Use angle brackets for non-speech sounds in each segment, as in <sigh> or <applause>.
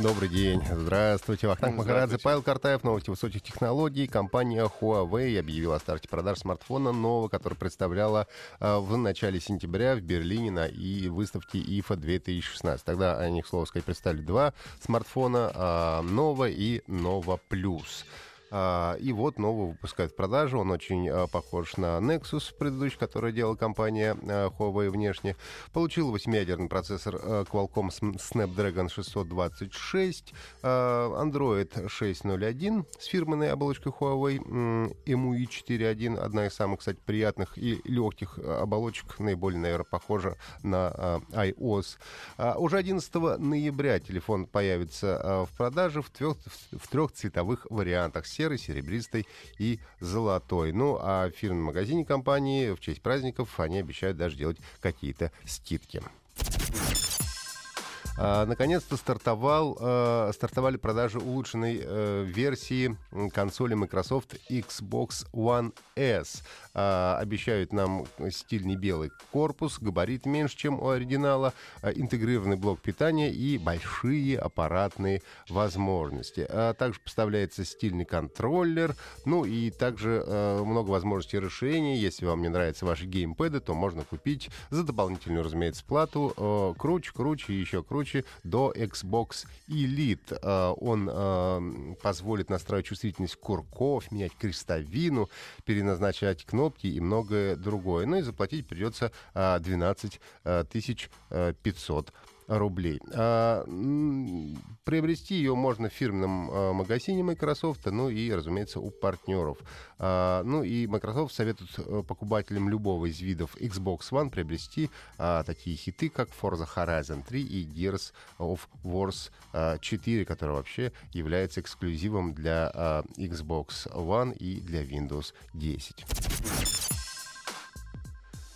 Добрый день. Здравствуйте. Вахтанг Махарадзе, Павел Картаев, новости высоких технологий. Компания Huawei объявила о старте продаж смартфона нового, который представляла э, в начале сентября в Берлине на и выставке IFA 2016. Тогда они, к слову сказать, представили два смартфона, э, Nova и Nova Plus. А, и вот новый выпускают в продажу. Он очень а, похож на Nexus предыдущий, который делала компания а, Huawei внешне. Получил 8-ядерный процессор Qualcomm Snapdragon 626, Android 6.0.1 с фирменной оболочкой Huawei MUI 4.1. Одна из самых, кстати, приятных и легких оболочек, наиболее, наверное, похожа на iOS. Уже 11 ноября телефон появится в продаже в трех, в трех цветовых вариантах серой, серебристой и золотой. Ну, а в фирменном магазине компании в честь праздников они обещают даже делать какие-то скидки. А, наконец-то стартовал, э, стартовали продажи улучшенной э, версии консоли Microsoft Xbox One S. Э, обещают нам стильный белый корпус, габарит меньше, чем у оригинала, э, интегрированный блок питания и большие аппаратные возможности. А также поставляется стильный контроллер, ну и также э, много возможностей расширения. Если вам не нравятся ваши геймпэды, то можно купить за дополнительную, разумеется, плату э, круче, круче и еще круче короче, до Xbox Elite. А, он а, позволит настраивать чувствительность курков, менять крестовину, переназначать кнопки и многое другое. Ну и заплатить придется 12 а, 500 рублей. А, приобрести ее можно в фирменном а, магазине Microsoft, ну и, разумеется, у партнеров. А, ну и Microsoft советует э, покупателям любого из видов Xbox One приобрести а, такие хиты, как Forza Horizon 3 и Gears of Wars 4, который вообще является эксклюзивом для а, Xbox One и для Windows 10.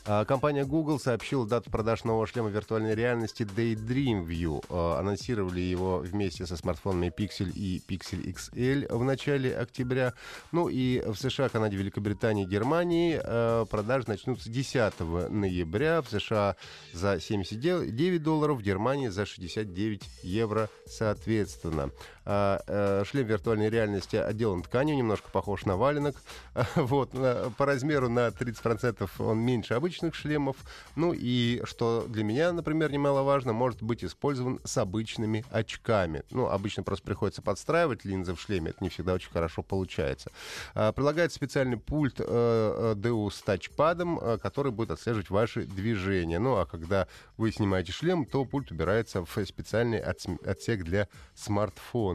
А, компания Google сообщила дату продаж нового шлема виртуальной реальности Daydream View. А, анонсировали его вместе со смартфонами Pixel и Pixel XL в начале октября. Ну и в США, Канаде, Великобритании, Германии а, продажи начнутся 10 ноября. В США за 79 долларов, в Германии за 69 евро соответственно. Шлем виртуальной реальности отделан тканью, немножко похож на валенок. <laughs> Вот, по размеру на 30% он меньше обычных шлемов. Ну и, что для меня, например, немаловажно, может быть использован с обычными очками. Ну, обычно просто приходится подстраивать линзы в шлеме, это не всегда очень хорошо получается. А, прилагается специальный пульт э, э, DU с тачпадом, э, который будет отслеживать ваши движения. Ну, а когда вы снимаете шлем, то пульт убирается в специальный отсек для смартфона.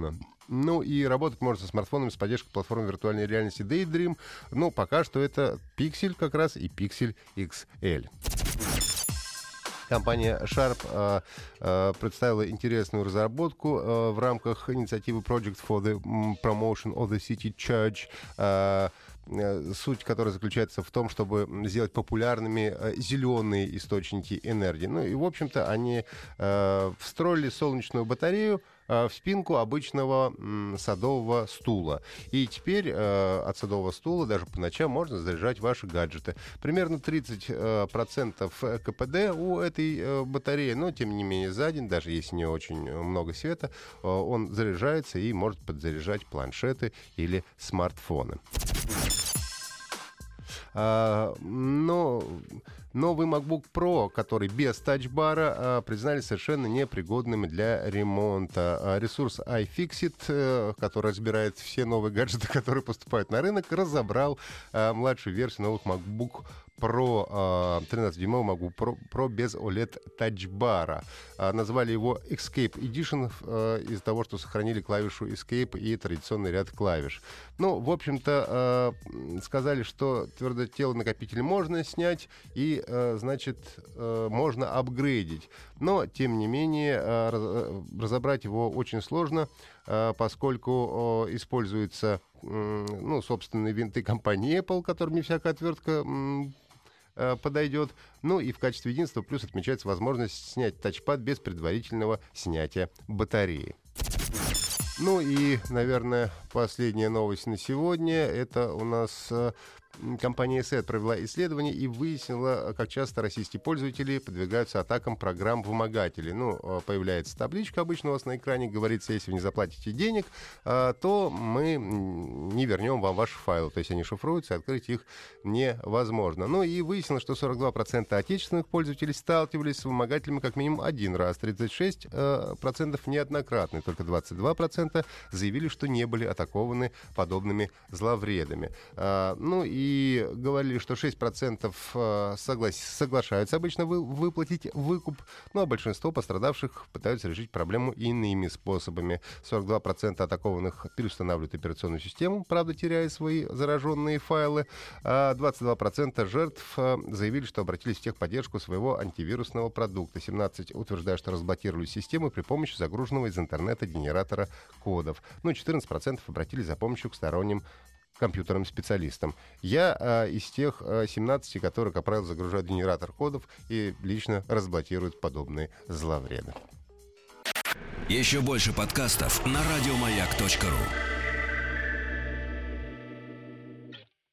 Ну и работать можно со смартфонами с поддержкой платформы виртуальной реальности Daydream. Ну, пока что это Pixel как раз и Pixel XL. Компания Sharp э, э, представила интересную разработку э, в рамках инициативы Project for the Promotion of the City Church. Э, суть которой заключается в том, чтобы сделать популярными э, зеленые источники энергии. Ну и, в общем-то, они э, встроили солнечную батарею в спинку обычного садового стула. И теперь от садового стула даже по ночам можно заряжать ваши гаджеты. Примерно 30% КПД у этой батареи, но тем не менее за день, даже если не очень много света, он заряжается и может подзаряжать планшеты или смартфоны. А, но новый MacBook Pro, который без тачбара, а, признали совершенно непригодным для ремонта. А, ресурс iFixit, э, который разбирает все новые гаджеты, <laughs> которые поступают на рынок, разобрал младшую версию новых MacBook Pro 13-дюймовый MacBook Pro, Pro без OLED тачбара. Назвали его Escape Edition из-за того, что сохранили клавишу Escape и традиционный ряд клавиш. Ну, в общем-то, сказали, что твердотелый накопитель можно снять и, значит, можно апгрейдить. Но, тем не менее, разобрать его очень сложно, поскольку используется ну, собственные винты компании Apple, которыми всякая отвертка э, подойдет. Ну и в качестве единства плюс отмечается возможность снять тачпад без предварительного снятия батареи. Ну и, наверное, последняя новость на сегодня. Это у нас э, компания SET провела исследование и выяснила, как часто российские пользователи подвигаются атакам программ-вымогателей. Ну, а, появляется табличка обычно у вас на экране, говорится, если вы не заплатите денег, а, то мы не вернем вам ваши файлы. То есть они шифруются, открыть их невозможно. Ну и выяснилось, что 42% отечественных пользователей сталкивались с вымогателями как минимум один раз, 36% а, неоднократно, только 22% заявили, что не были атакованы подобными зловредами. Ну и и говорили, что 6% э, согла- соглашаются обычно вы- выплатить выкуп, ну а большинство пострадавших пытаются решить проблему иными способами. 42% атакованных переустанавливают операционную систему, правда, теряя свои зараженные файлы, а 22% жертв э, заявили, что обратились в техподдержку своего антивирусного продукта. 17 утверждают, что разблокировали систему при помощи загруженного из интернета генератора кодов. Ну, 14% обратились за помощью к сторонним компьютерным специалистам. Я э, из тех э, 17, которые, как правило, загружают генератор кодов и лично разблокируют подобные зловреды. Еще больше подкастов на радиомаяк.ру